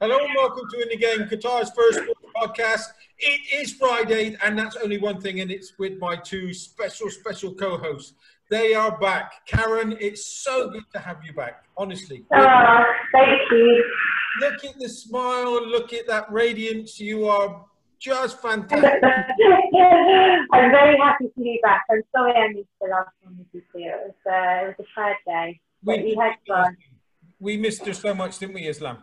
Hello and welcome to In the Game, Qatar's first podcast. It is Friday, and that's only one thing, and it's with my two special, special co-hosts. They are back. Karen, it's so good to have you back, honestly. Oh, thank you. Look at the smile, look at that radiance. You are just fantastic. I'm very happy to be back. I'm sorry I missed the last one with you. It was, uh, it was a sad day. But we, had fun. We missed her so much, didn't we, Islam?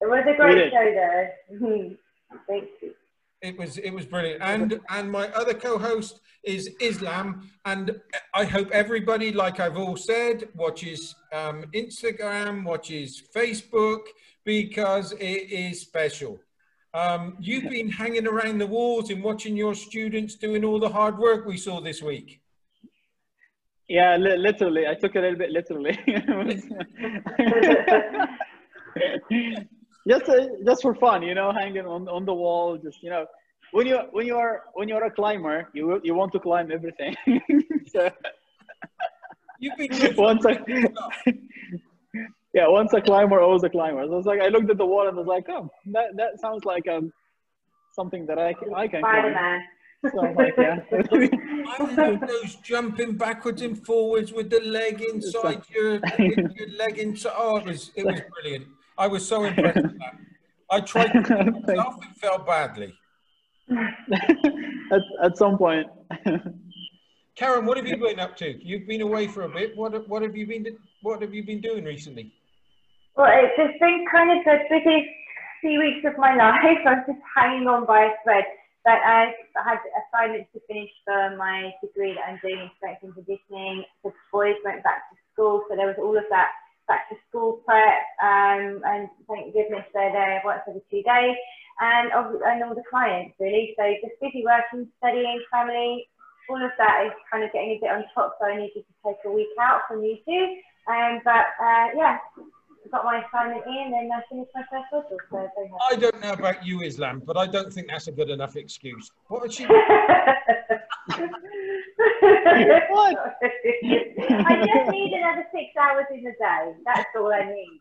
It was a great show, though. Thank you. It was it was brilliant, and and my other co-host is Islam, and I hope everybody, like I've all said, watches um, Instagram, watches Facebook because it is special. Um, you've been hanging around the walls and watching your students doing all the hard work we saw this week. Yeah, li literally. I took it a little bit literally. just uh, just for fun, you know, hanging on, on the wall. Just you know, when you when you are when you're a climber, you you want to climb everything. so, You've been once I, yeah, once a climber, always a climber. So it's like I looked at the wall and was like, oh, that that sounds like um something that I can I can Spider-Man. So I'm like, yeah. I love those jumping backwards and forwards with the leg inside your, your leg inside. Oh, it was it was brilliant. I was so impressed with that. I tried to do myself and felt badly. at, at some point. Karen, what have you been up to? You've been away for a bit. What what have you been what have you been doing recently? Well, it's just been kind of the biggest few weeks of my life. I was just hanging on by a thread. But I had assignments to finish for my degree that I'm doing in strength and conditioning. The boys went back to school, so there was all of that back to school prep. Um, and thank goodness they're there once every two days. And, and all the clients really. So just busy working, studying, family, all of that is kind of getting a bit on top. So I needed to take a week out from you two. Um, but uh, yeah, got my assignment in and then I finished my first module. So I don't know about you, Islam, but I don't think that's a good enough excuse. What did she? what? I just need another six hours in the day. That's all I need.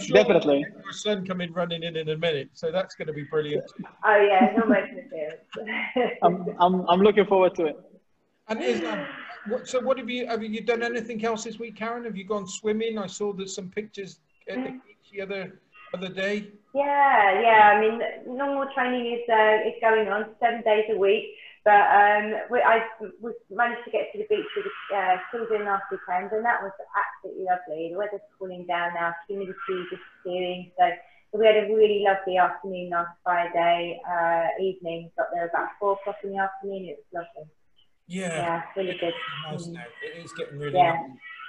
Sure Definitely. Your son coming running in in a minute, so that's going to be brilliant. Oh yeah, no making I'm, I'm, I'm looking forward to it. And Islam, what, so what have you have you done anything else this week, Karen? Have you gone swimming? I saw there's some pictures at the the other other day. Yeah, yeah. I mean, normal training is uh, is going on seven days a week. But um, we, I we managed to get to the beach with the uh, children last weekend, and that was absolutely lovely. The weather's cooling down now, humidity is disappearing. So, we had a really lovely afternoon last Friday uh, evening. Got there about four o'clock in the afternoon. It was lovely. Yeah, Yeah, really good. nice Mm. now. It is getting really Yeah.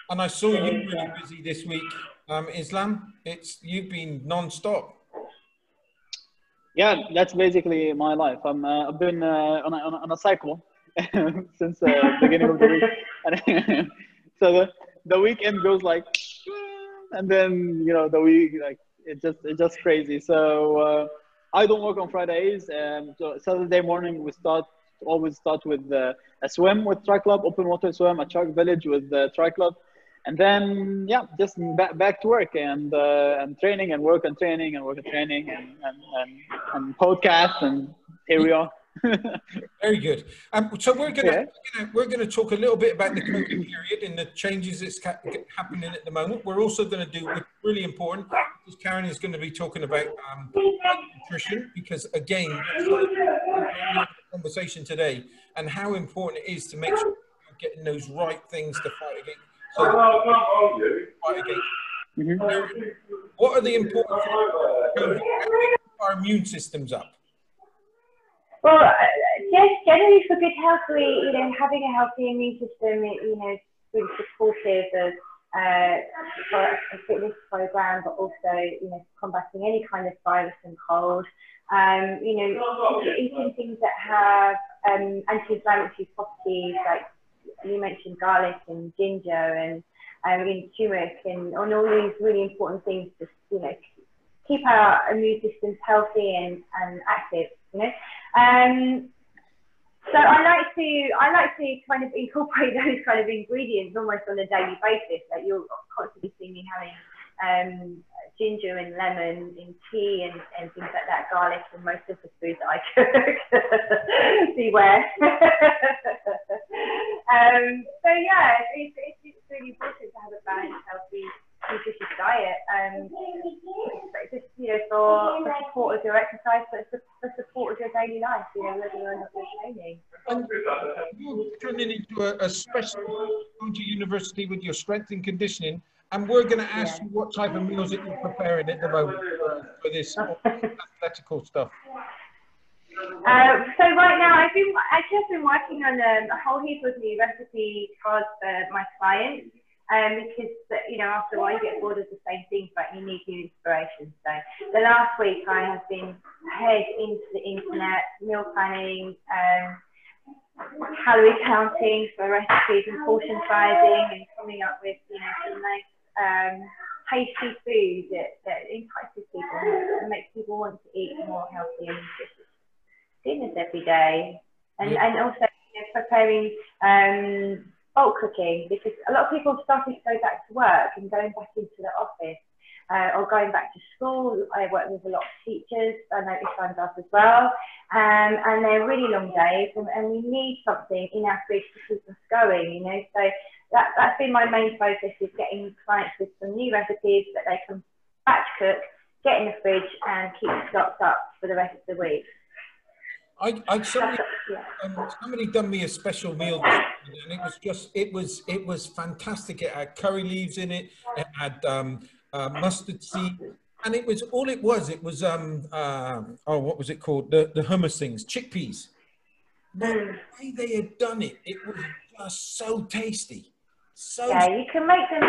And I saw you really busy this week, um, Islam. It's you've been non-stop. Yeah, that's basically my life. I'm, uh, I've been uh, on, a, on, a, on a cycle since the beginning of the week. So the, the weekend goes like, and then, you know, the week, like, it just, it's just crazy. So uh, I don't work on Fridays. Um, so Saturday morning, we start, always start with uh, a swim with Tri Club, open water swim at Sharq Village with uh, Tri Club. And then, yeah, just back, back to work and, uh, and training and work and training and work and training and, and, and, and podcast and here we are. Very good. Um, so we're gonna, Yeah. we're gonna we're gonna talk a little bit about the COVID period and the changes that's ca- happening at the moment. We're also going to do what's really important. Because Karen is going to be talking about um, nutrition because again, that's like the conversation today and how important it is to make sure you're getting those right things to fight against. So. Mhm. What are the important things? Our immune systems up. Well, uh, just generally for good health, we, you know, having a healthy immune system, you know, is really supportive of uh, for a fitness program, but also, you know, combating any kind of virus and cold. Um, you know, eating things that have um, anti-inflammatory properties, like you mentioned garlic and ginger and mean turmeric and, and all these really important things to, you know, keep our immune systems healthy and, and active, you know. Um, so I like to I like to kind of incorporate those kind of ingredients almost on a daily basis. Like you'll constantly see me having um, ginger and lemon in tea and, and things like that, garlic and most of the foods that I cook. Beware. um, so yeah, it's, it's, it's really important to have a balanced, healthy, nutritious diet. Um, just you know for the support of your exercise, but the, support of your daily life. You know whether you're training. And you're into a, a special going to university with your strength and conditioning. And we're going to ask yeah. you what type of meals that you're preparing at the moment for, for this athletical stuff. Uh, so right now, I've been actually I've been working on um, a whole heap of new recipe cards for my clients. Um, because you know after a while you get bored of the same things, but you need new inspiration. So the last week I have been head into the internet, meal planning, um, calorie counting for recipes and portion sizing, and coming up with you know some nice um, tasty food that, that entices people and makes people want to eat more healthy and nutritious dinners every day, and and also you know, preparing. Um, bulk cooking because a lot of people started to go back to work and going back into the office uh, or going back to school. I work with a lot of teachers. I notice I'm up as well. Um, and they're really long days and, and, we need something in our fridge to keep us going, you know. So that, that's been my main focus is getting clients with some new recipes that they can batch cook, get in the fridge and keep stocked up for the rest of the week. I, I somebody, um, somebody done me a special meal and it was just it was it was fantastic. It had curry leaves in it. It had um, uh, mustard seed, and it was all it was. It was um uh, oh what was it called the the hummus things chickpeas. The way they had done it, it was just so tasty. So yeah, you can make them.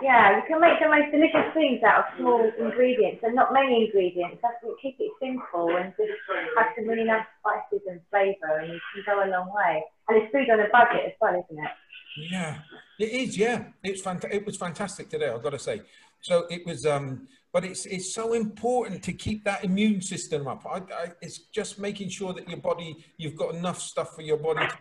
Yeah, you can make the most delicious things out of small ingredients and not many ingredients. That's what keep it simple and just have some really nice spices and flavour, and you can go a long way. And it's food on a budget as well, isn't it? Yeah, it is. Yeah, it's fant- It was fantastic today. I've got to say. So it was. Um, but it's it's so important to keep that immune system up. I, I, it's just making sure that your body, you've got enough stuff for your body to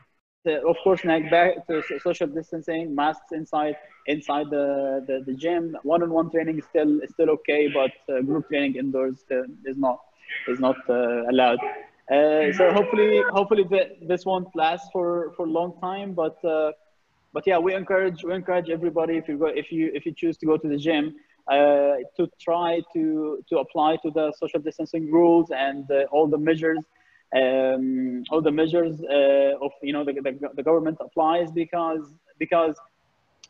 of course, like back to social distancing, masks inside inside the, the, the gym. One-on-one training is still is still okay, but uh, group training indoors uh, is not is not uh, allowed. Uh, so hopefully, hopefully this won't last for for a long time. But uh, but yeah, we encourage we encourage everybody if you go if you if you choose to go to the gym. Uh, to try to to apply to the social distancing rules and all the measures um, all the measures uh, of you know the, the, the, government applies because because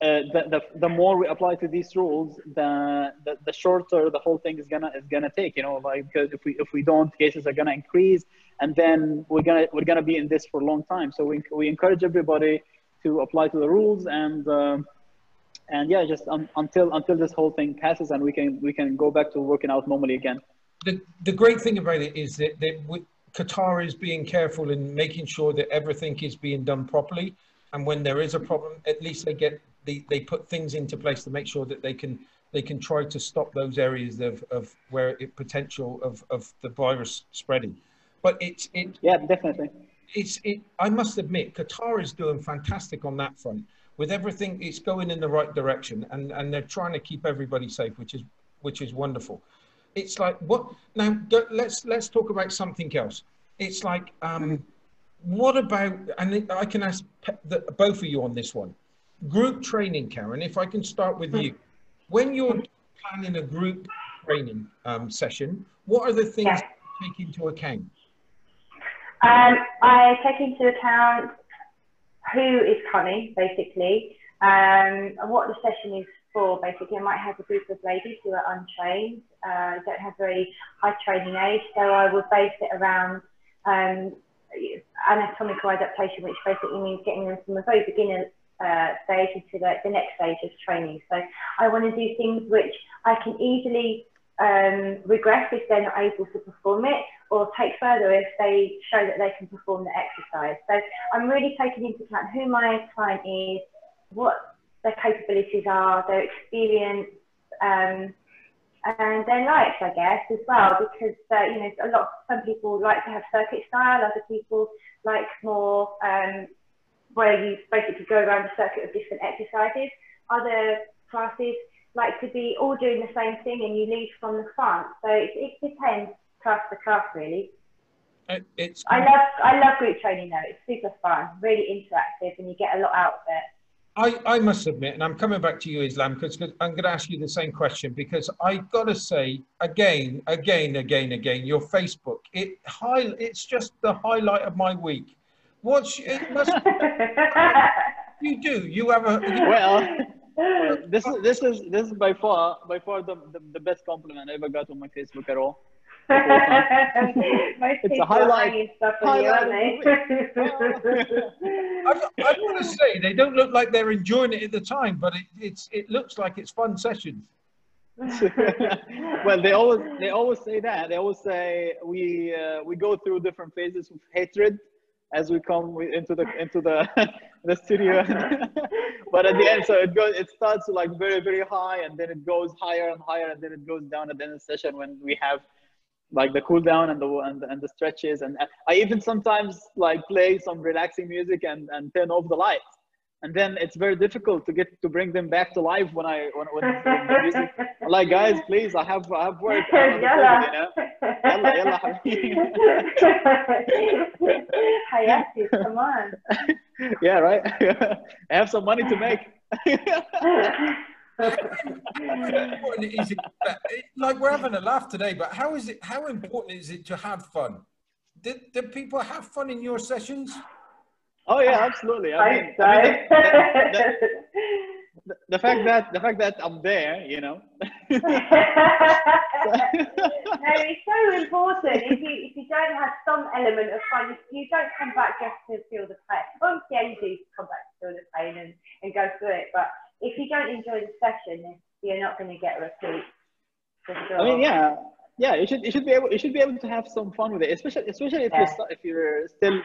uh, the, the, the more we apply to these rules, the, the, the shorter the whole thing is gonna is gonna take. You know, like because if we if we don't, cases are gonna increase, and then we're gonna we're gonna be in this for a long time. So we we encourage everybody to apply to the rules and. Um, and yeah, just um, until until this whole thing passes and we can we can go back to working out normally again. The the great thing about it is that that Qatar is being careful in making sure that everything is being done properly. And when there is a problem, at least they get they, they put things into place to make sure that they can they can try to stop those areas of, of where it potential of, of the virus spreading. But it's it yeah definitely. It's it I must admit Qatar is doing fantastic on that front. With everything it's going in the right direction and, and they're trying to keep everybody safe, which is which is wonderful. It's like what now let's let's talk about something else. It's like um what about and i can ask the, both of you on this one. Group training karen if i can start with you. When you're planning a group training um, session what are the things yeah. you take into account? Um, i take into account who is coming basically um, and what the session is for basically I might have a group of ladies who are untrained, uh, don't have very high training age, so I would base it around um, anatomical adaptation, which basically means getting them from a very beginner uh, stage into the, the next stage of training. So I want to do things which I can easily um, regress if they're not able to perform it or take further if they show that they can perform the exercise. So I'm really taking into account who my client is, what their capabilities are, their experience, um, and their likes, I guess, as well. Because uh, you know, a lot some people like to have circuit style, other people like more um, where you basically go around a circuit of different exercises. Other classes like to be all doing the same thing and you lead from the front. So it, it depends class to class really. It's I love I love group training though. It's super fun, really interactive, and you get a lot out of it. I, I must admit, and I'm coming back to you, Islam, because I'm going to ask you the same question because I got to say again, again, again, again, your Facebook, it high, it's just the highlight of my week. What's it must you do? You have a you, Well, this is this is this is by far by far the, the, the best compliment I ever got on my Facebook at all. Most It's a people are highlight- hanging stuff on you, aren't they? I've, I've got to say they don't look like they're enjoying it at the time, but it, it's it looks like it's fun sessions. well, they always they always say that. They always say we uh, we go through different phases of hatred as we come into the into the the studio. but at the end, so it goes it starts like very very high, and then it goes higher and higher, and then it goes down at the end of the session when we have like the cool down and the and, and the stretches. And I even sometimes like play some relaxing music and and turn off the lights. And then it's very difficult to get to bring them back to life when I when, when, when the music. I'm like guys please I have I have work. I have Yalla. you know. Yalla, yalla. Hayati, come on. yeah right? I have some money to make important is it, like we're having a laugh today, but how is it? How important is it to have fun? Did, did people have fun in your sessions? oh yeah absolutely I I mean. I mean the, the, the, the fact that the fact that I'm there you know no, it's so important. If you if you don't have some element of fun, you, you don't come back just to feel the pain. Obviously, yeah, you do come back to feel the pain and, and go through it. But if you don't enjoy the session, you're not going to get a repeat. Sure. I mean, yeah, yeah. You should you should be able you should be able to have some fun with it, especially especially if Yeah. you're if you're still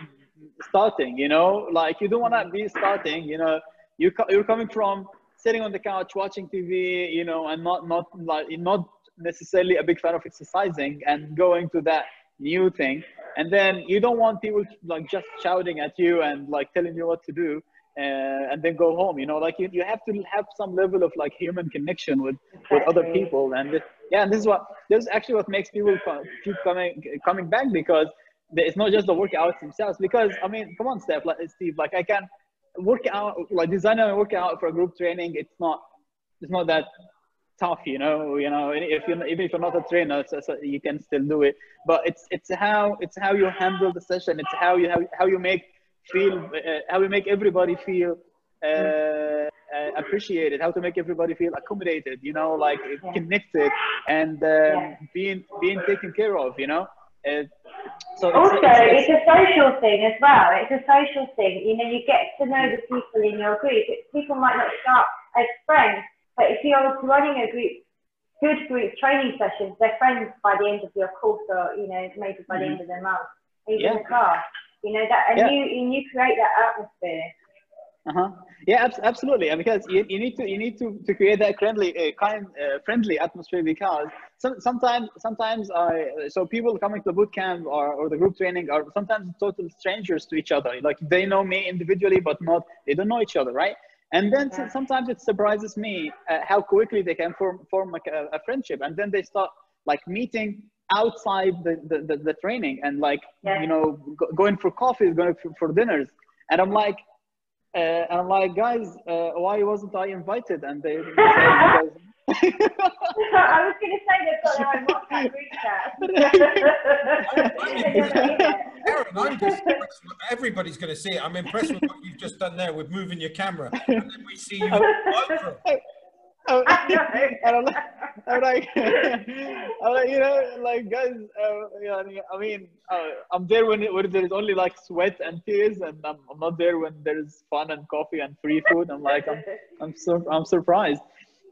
starting. You know, like you don't want to be starting. You know, you you're coming from sitting on the couch watching TV. You know, and not not like not necessarily a big fan of exercising and going to that new thing, and then you don't want people like just shouting at you and like telling you what to do. Uh, and then go home you know like you, you have to have some level of like human connection with with other people. And it, yeah and this is what this is actually what makes people co- keep coming coming back because it's not just the workouts themselves. Because i mean come on steph like steve like i can work out like design a workout for a group training it's not it's not that tough you know you know if you're even if you're not a trainer so, so you can still do it. But it's it's how it's how you handle the session. It's how you how, how you make feel uh, how we make everybody feel uh, uh, appreciated how to make everybody feel accommodated you know like connected and um, being being taken care of you know uh, so it's, Also, it's- it's a social thing as well. It's a social thing. You know, you get to know the people in your group. People might not start as friends, but if you're running a group, good group training sessions, they're friends by the end of your course, or you know, maybe by the end of the month, even Yeah. the class. You know that, and Yeah. you and you create that atmosphere. Uh-huh. Yeah, abs- absolutely. And Because you, you need to you need to, to create that friendly uh, kind uh, friendly atmosphere because some, sometimes sometimes I so people coming to the boot camp or, or the group training are sometimes total strangers to each other. Like they know me individually, but not they don't know each other, right? And then Yeah. sometimes it surprises me uh, how quickly they can form form a, a friendship, and then they start like meeting outside the, the, the, the training and like Yeah. you know go, going for coffees, going for, for dinners, and I'm like uh, and I'm like, guys, uh, why wasn't I invited? And they, they say, because, I was going to say they've I'm own WhatsApp group chat. And you're not in it. Aaron, I'm just everybody's going to see it. I'm impressed with what you've just done there with moving your camera, and then we see you. micro. I'm, I know. and I'm like, I'm like, I'm like, you know, like guys, uh, I mean, uh, I'm there when, it, when there's only like sweat and tears, and I'm, I'm not there when there's fun and coffee and free food. I'm like, I'm, I'm so, I'm surprised,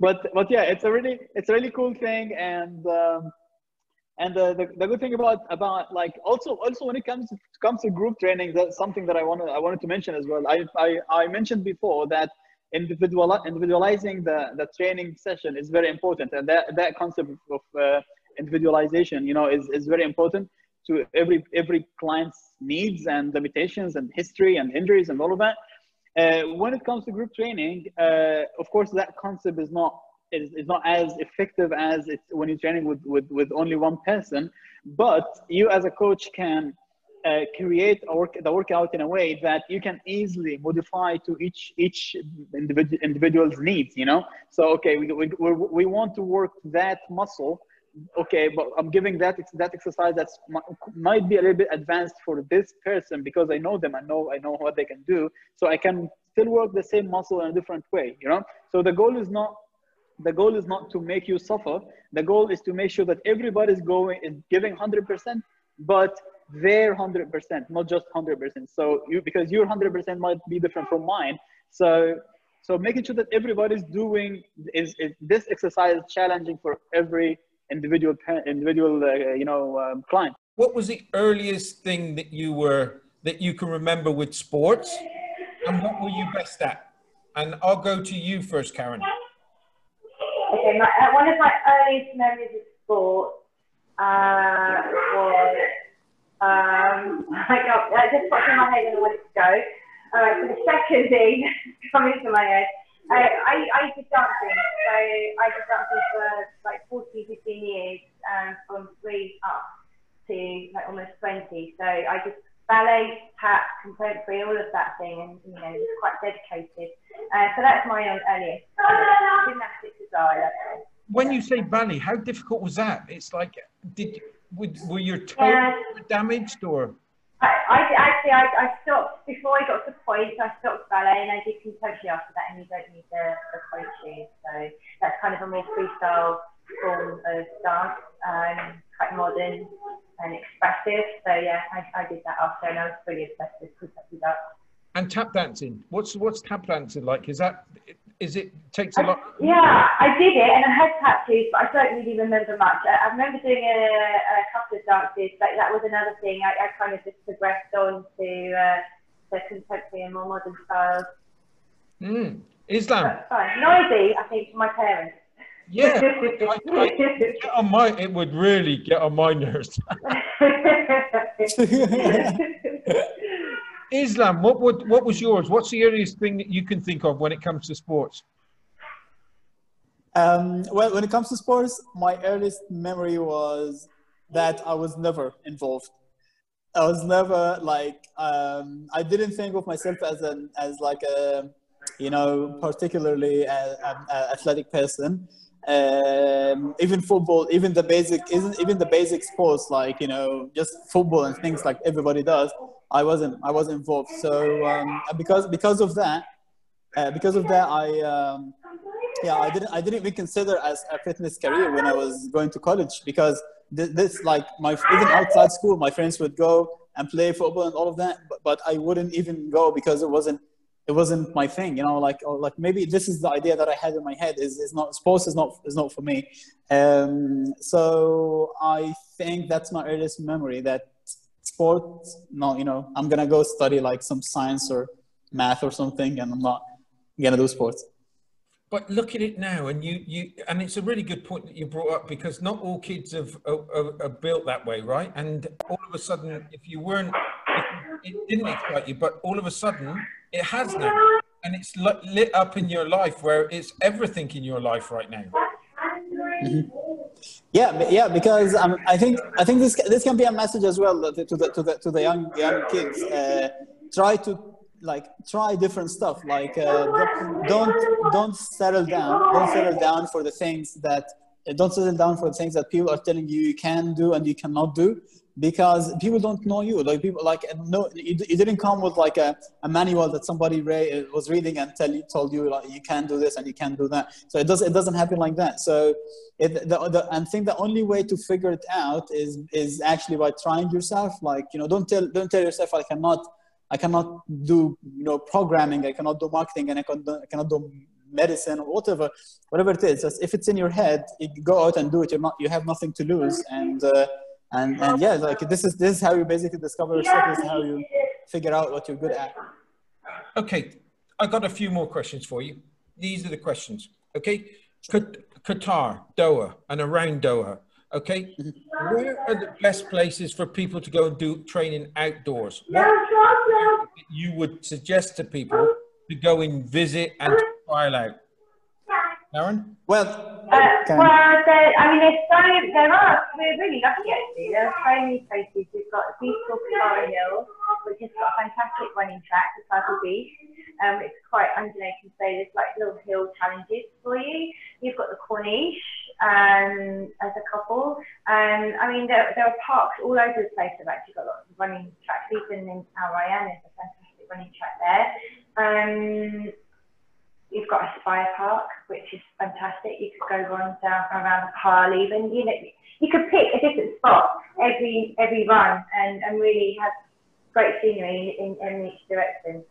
but, but yeah, it's a really, it's a really cool thing, and, um, and the, the, the good thing about about like also also when it comes to comes to group training, that's something that I wanted I wanted to mention as well. I I, I mentioned before that individual individualizing the, the training session is very important and that, that concept of uh, individualization you know is, is very important to every every client's needs and limitations and history and injuries and all of that uh, when it comes to group training uh, of course that concept is not is, is not as effective as it's when you're training with, with, with only one person. But you as a coach can uh, create work, the workout in a way that you can easily modify to each each individual individual's needs. You know, so okay, we, we, we want to work that muscle. Okay, but I'm giving that that exercise that might be a little bit advanced for this person because I know them. I know I know what they can do, so I can still work the same muscle in a different way. You know, so the goal is not the goal is not to make you suffer. The goal is to make sure that everybody's going is giving 100%, but their 100%, not just 100%. So you, because your 100% might be different from mine. So, so making sure that everybody's doing is, is this exercise challenging for every individual, individual, uh, you know, um, client. What was the earliest thing that you were, that you can remember with sports? And what were you best at? And I'll go to you first, Karen. Okay, my, uh, one of my earliest memories of sport uh, was um, I got I just popped in my head and I wanted to go. All right, so the second thing coming to my head, I, I, I did dancing. So I did dancing for like 40, 15 years, um, from three up to like almost 20. So I just ballet, tap, contemporary, all of that thing, and you know, was quite dedicated. Uh, so that's my earliest. Gymnastics as well. When you say ballet, how difficult was that? It's like, did would, were your toes yeah. damaged or? I, I actually I, I stopped before I got to pointe. I stopped ballet and I did contemporary after that, and you don't need the, the pointe shoes. So that's kind of a more freestyle form of dance, um, quite modern and expressive. So yeah, I, I did that after, and I was pretty obsessed with contemporary dance. And tap dancing. What's what's tap dancing like? Is that is it takes a lot? Yeah, I did it and I had tattoos, but I don't really remember much. I, I remember doing a, a, couple of dances, but that was another thing. I, I kind of just progressed on to uh, the contemporary and more modern styles. Mm. Islam. Fine. Noisy, I think, for my parents. Yeah, I, I, get on my, it would really get on my nerves. Islam, what, what, what was yours? What's the earliest thing that you can think of when it comes to sports? Um, well, when it comes to sports, my earliest memory was that I was never involved. I was never like um, I didn't think of myself as an as like a you know particularly a, a, a athletic person. Um, even football, even the basic, isn't even the basic sports like you know just football and things like everybody does. I wasn't I wasn't involved. So um, because because of that, uh, because of that, I um, yeah I didn't I didn't even consider as a fitness career when I was going to college because this, this like my even outside school my friends would go and play football and all of that, but, but I wouldn't even go because it wasn't it wasn't my thing you know like or like maybe this is the idea that i had in my head is, is not sports is not is not for me. Um, so i think that's my earliest memory that sport no you know i'm gonna go study like some science or math or something and i'm not gonna do sports. But look at it now and you you and it's a really good point that you brought up because not all kids have are, are built that way right? And all of a sudden if you weren't it didn't excite you but all of a sudden it has now and it's lit up in your life where it's everything in your life right now mm-hmm. Yeah, yeah, because um, I think I think this this can be a message as well to the to the to the young young kids. Uh, try to like try different stuff. Like uh, don't don't settle down. Don't settle down for the things that don't settle down for things that people are telling you you can do and you cannot do because people don't know you. Like people like no you, you didn't come with like a, a manual that somebody re- uh, was reading and tell you told you like you can do this and you can do that. So it does it doesn't happen like that. So it, the, the, and think the only way to figure it out is is actually by trying yourself. Like you know don't tell don't tell yourself i cannot i cannot do you know programming. I cannot do marketing and i cannot, I cannot do medicine or whatever whatever it is just if it's in your head you go out and do it you're not you have nothing to lose. And uh, and and yeah like this is this is how you basically discover yourself this is how you figure out what you're good at. Okay. I got a few more questions for you. These are the questions. Okay? Qatar doha and around doha. Okay? Mm-hmm. where are the best places for people to go and do training outdoors? What you would suggest to people to go and visit and trial out Aaron? Well, Uh, can- well, there, I mean, there's so there are. We're really lucky actually. There are so many places. We've got beautiful Flora Hill, which has got a fantastic running track, the Cycle Beach. Um, it's quite undulating, so there's like little hill challenges for you. You've got the Corniche um, as a couple. Um, I mean, there, there are parks all over the place. I've actually got lots of running tracks. Even in Al Rayyan, there's a fantastic running track there. Um, You've got Aspire Park, which is fantastic. You could go run down around the Pearl even. You know, you could pick a different spot every every run and, and really have great scenery in, in in each direction.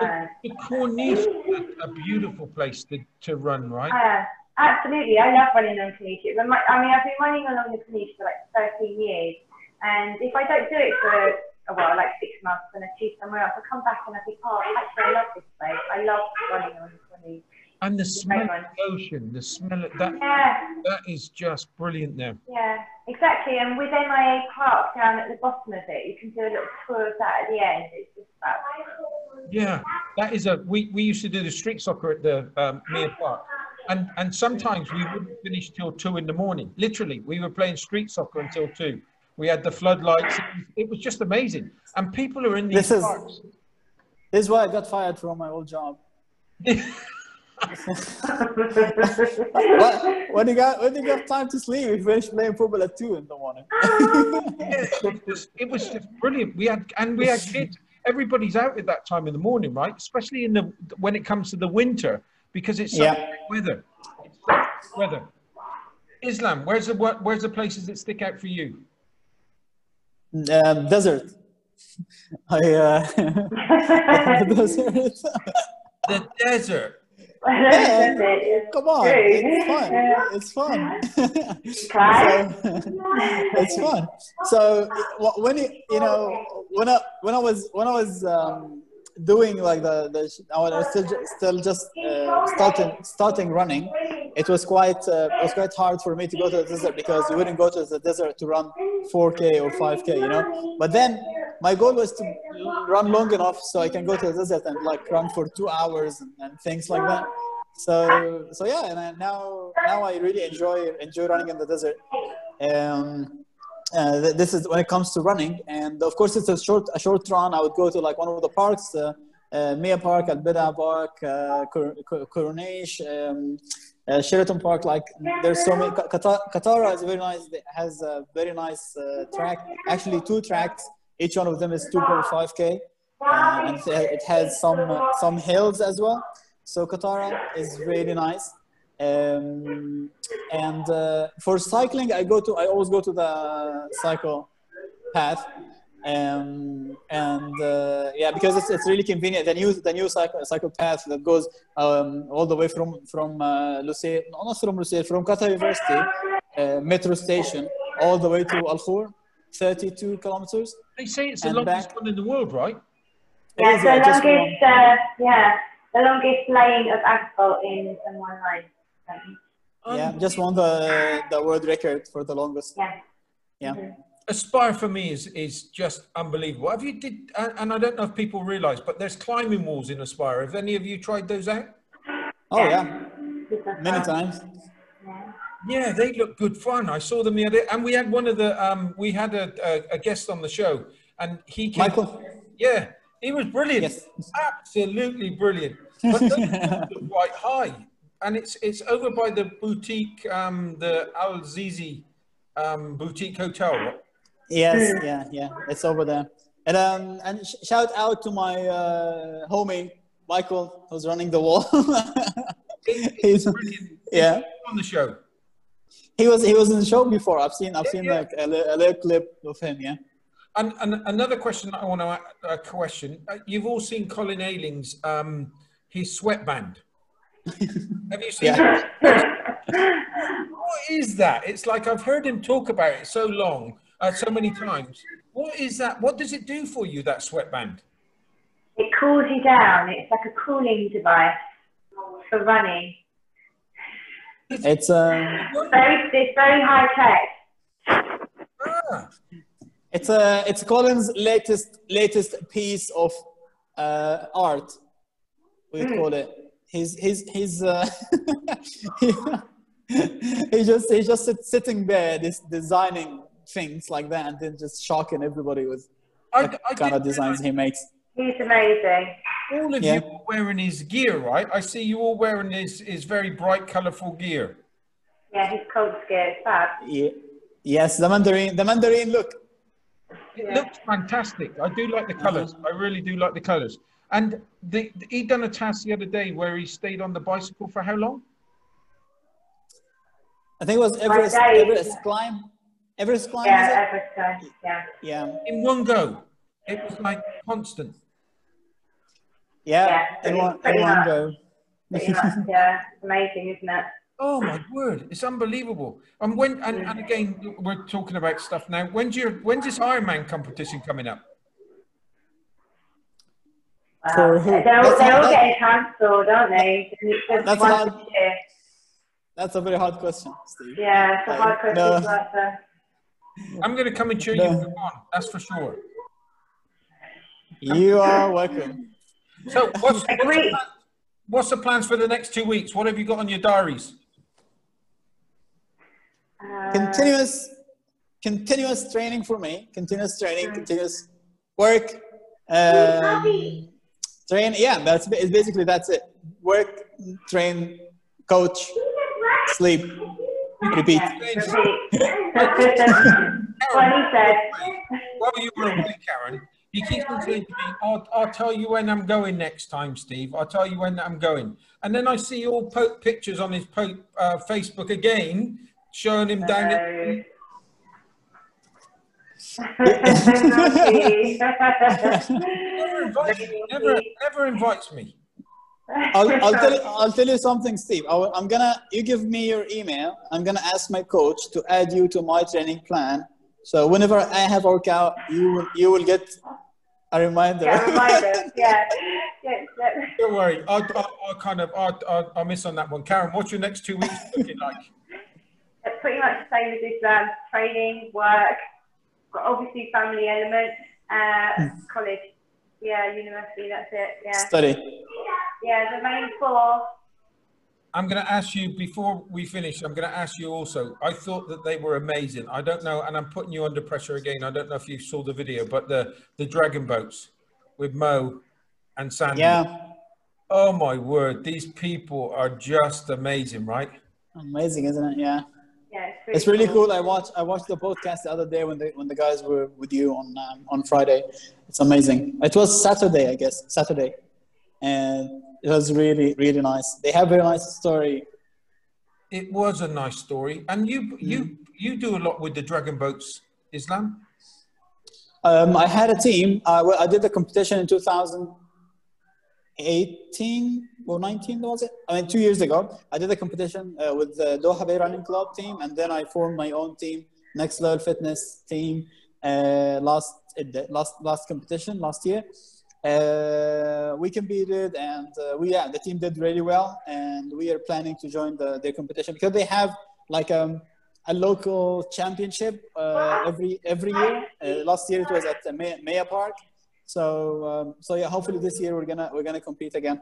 Uh, The Corniche is a beautiful place to, to run, right? uh, absolutely, I love running on Corniche. I mean, I've been running along the Corniche for like 13 years, and if I don't do it for a while, like six months, and I choose somewhere else, I come back and I think, oh, actually, I love this place. I love running on the. And the smell of the ocean, the smell of that, Yeah. that is just brilliant there. Yeah, exactly. And with MIA Park down at the bottom of it, you can do a little tour of that at the end. It's just. Yeah, that is a, we, we used to do the street soccer at the um, MIA Park. And, and sometimes we wouldn't finish till two in the morning. Literally, we were playing street soccer until two. We had the floodlights. It was, just amazing. And people are in these This is- parks. this is why I got fired from my old job. What- when you got when you got time to sleep, you finish playing football at two in the morning. Yeah, it was, it was just brilliant. We had and we had kids. Everybody's out at that time in the morning, right? Especially in the when it comes to the winter because it's such Yeah. weather. It's such weather. Islam, where's the what- where's the places that stick out for you? Um, desert. I uh, the desert. The desert. That's it. Come on, it's fun. It's fun. So, it's fun. So when you you know when I when I was when I was um, doing like the the I was still still just uh, starting starting running, it was quite uh, it was quite hard for me to go to the desert because you wouldn't go to the desert to run 4k or 5k, you know. But then my goal was to run long enough so I can go to the desert and like run for two hours and, and things like that. So so yeah, and I, now now I really enjoy enjoy running in the desert. Um, uh, this is when it comes to running, and of course it's a short a short run. I would go to like one of the parks, uh, uh, Mia Park, Al Bidda Park, uh, Cor- Cor- um, uh, Sheraton Park. Like there's so many. Ka- Katara is very nice. Has a very nice uh, track. Actually, two tracks. Each one of them is 2.5k, uh, and it has some some hills as well. So Katara is really nice. Um, and uh, for cycling, I go to I always go to the cycle path. Um, and uh, yeah, because it's, it's really convenient. The new the new cycle cycle path that goes um, all the way from from uh, Lusail, no, not from Lusail, from Qatar University uh, metro station all the way to Al Khor, 32 kilometers. They say it's the longest back. one in the world, right? Yeah, It is, the uh, longest, uh, yeah, the longest laying of asphalt in, in one line. Yeah, just won the the world record for the longest. Yeah. Yeah. Aspire for me is is just unbelievable. Have you did and and I don't know if people realise, but there's climbing walls in Aspire. Have any of you tried those out? Oh yeah, Super many times. Yeah. Yeah, they look good fun. I saw them the other, and we had one of the um, we had a, a, a guest on the show, and he came. Michael. Yeah, he was brilliant. Yes. Absolutely brilliant. But those are quite high, and it's it's over by the boutique, um, the Al Aziziyah um, boutique hotel. Yes, yeah, yeah, it's over there. And um, and sh- shout out to my uh, homie Michael, who's running the wall. He's, Brilliant. yeah, On the show. he was he was in the show before. I've seen I've Yeah, seen yeah. like a, li- a little clip of him. Yeah. And, and another question that I want to a uh, question. Uh, you've all seen Colin Ailing's um, his sweatband. Have you seen Yeah. it? What is that? It's like I've heard him talk about it so long, uh, so many times. What is that? What does it do for you? That sweatband? It cools you down. It's like a cooling device for running. It's um Very, it's very high tech. Ah, it's a it's Colin's latest latest piece of uh, art. We would call it. He's he's he's uh, he, he just he's just sit, sitting there, this designing things like that, and then just shocking everybody with I, the I kind of designs he makes. He's amazing. All of Yeah. you are wearing his gear, right? I see you all wearing his, his very bright, colourful gear. Yeah, he's cold scared. Fab. Yeah. Yes, the mandarin, the mandarin look. It Yeah. looks fantastic. I do like the colours. I really do like the colours. And the, he done a task the other day where he stayed on the bicycle for how long? I think it was Everest, days. Everest climb. Everest climb. Yeah, was it? every time. Yeah. Yeah. In one go. It was like constant. Yeah. Yeah, in one, in one go. Much. Yeah. It's amazing, isn't it? Oh my word, it's unbelievable. And when and, and mm. again we're talking about stuff now. When's your when's this Ironman competition coming up? Wow. For who? They're, all- That's they're not- all that- getting cancelled, aren't they? That's one hard. That's a very hard question, Steve. Yeah, it's a hard question no. to. I'm going to come and cheer No. you on. That's for sure. You are welcome. So what's what's the, plan- what's the plans for the next two weeks? What have you got on your diaries? Uh, continuous continuous training for me continuous training continuous work um, train yeah that's basically that's it work train coach sleep repeat he you were away, Karen, he keeps on saying to me, I'll, I'll tell you when I'm going next time, Steve. I'll tell you when I'm going. And then I see all pope pictures on his po- uh, Facebook again showing him down at never invites me. Never, never invites me. I'll, I'll tell you, I'll tell you something, Steve. I, am gonna you give me your email. I'm gonna ask my coach to add you to my training plan. So whenever I have workout, you will you will get a reminder. Yeah, reminder. Yeah. Yeah, yeah. Don't worry. I, I, I kind of, I, I, I miss on that one. Karen, what's your next two weeks looking like? It's pretty much the same as Islam. Um, training, work, got obviously family element, uh, college. Yeah, university, that's it. Yeah. Study. Yeah, the main four. I'm going to ask you before we finish. I'm going to ask you also. I thought that they were amazing. I don't know, and I'm putting you under pressure again. I don't know if you saw the video, but the the dragon boats with Mo and Sandy. Yeah, Oh my word, these people are just amazing, right? amazing, isn't it? Yeah. It's really cool. I watched I watched the podcast the other day when the when the guys were with you on um, on Friday. It's amazing. It was Saturday, I guess, Saturday, and it was really really nice. They have a very nice story. It was a nice story, and you you you do a lot with the dragon boats, Islam. Um, I had a team. Uh, well, I did the competition in 2018 or 19 was it? I mean, two years ago. I did a competition uh, with the Doha Bay Running Club team, and then I formed my own team, Next Level Fitness team, uh, last uh, last last competition last year. Uh, we competed, and uh, we yeah, the team did really well, and we are planning to join the their competition because they have like um, a local championship uh, every every year. Last year it was at Maya Park. So um, so yeah, hopefully this year we're gonna we're gonna compete again.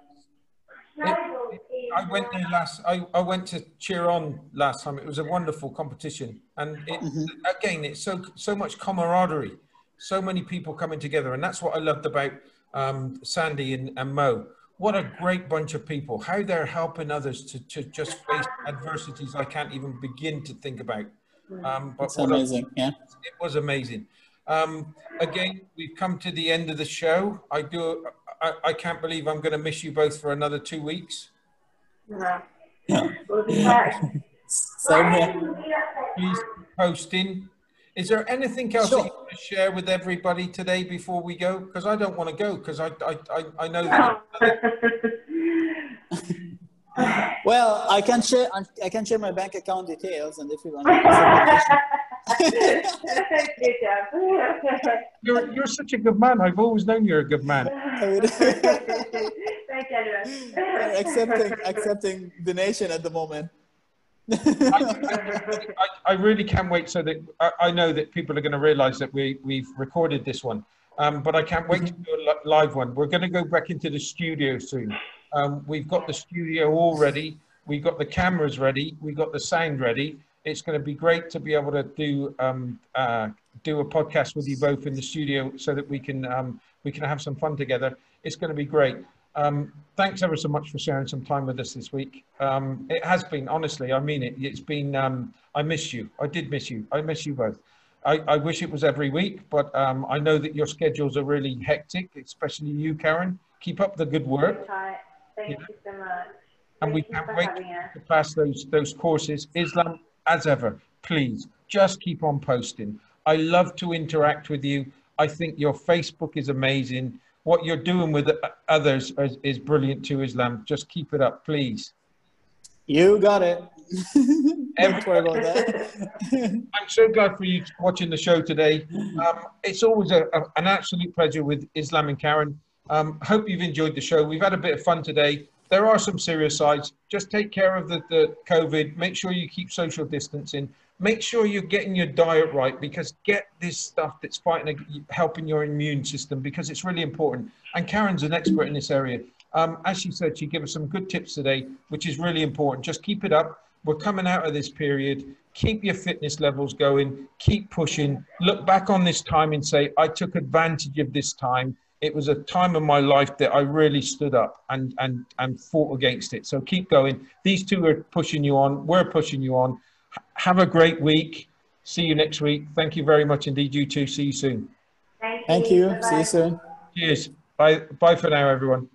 I went there last. I, I went to cheer on last time. It was a wonderful competition, and it, again, it's so so much camaraderie, so many people coming together, and that's what I loved about um, Sandy and, and Mo. What a great bunch of people! How they're helping others to, to just face adversities I can't even begin to think about. Um, but It's amazing. Yeah. it was amazing. Um, again, we've come to the end of the show. I do. I, I can't believe I'm going to miss you both for another two weeks. Yeah. We'll be back. Same here. Please posting. Is there anything else Sure. that you want to share with everybody today before we go? Because I don't want to go because I, I, I, I know that. Well, I can share I can share my bank account details, and if you want. Good job. You're, you're such a good man. I've always known you're a good man. Very generous. accepting accepting donation at the moment. I, I really can't wait so that I, I know that people are going to realize that we, we've recorded this one. Um, but I can't wait to do a li- live one. We're going to go back into the studio soon. Um, we've got the studio all ready. We've got the cameras ready. We've got the sound ready. It's going to be great to be able to do um, uh, do a podcast with you both in the studio so that we can um, we can have some fun together. It's going to be great. Um, thanks ever so much for sharing some time with us this week. Um, it has been, honestly, I mean it. It's been, um, I miss you. I did miss you. I miss you both. I, I wish it was every week, but um, I know that your schedules are really hectic, especially you, Karen. Keep up the good work. Thank you so much. And Thank we can't wait to pass those, those courses. Islam, as ever, please just keep on posting. I love to interact with you. I think your Facebook is amazing what you're doing with others is, is brilliant too, Islam. Just keep it up, please. You got it. about that. I'm so glad for you watching the show today. Um, it's always a, a, an absolute pleasure with Islam and Karen. Um, hope you've enjoyed the show. We've had a bit of fun today. There are some serious sides. Just take care of the, the COVID. Make sure you keep social distancing. Make sure you're getting your diet right because get this stuff that's fighting helping your immune system because it's really important. And karen's an expert in this area. Um, as she said she gave us some good tips today which is really important. Just keep it up. We're coming out of this period. Keep your fitness levels going. Keep pushing. Look back on this time and say i took advantage of this time it was a time of my life that I really stood up and and and fought against it. So keep going. These two are pushing you on. We're pushing you on. Have a great week. See you next week. Thank you very much indeed. You too. See you soon. Thank you. Thank you. See you soon. Cheers. Bye. Bye for now, everyone.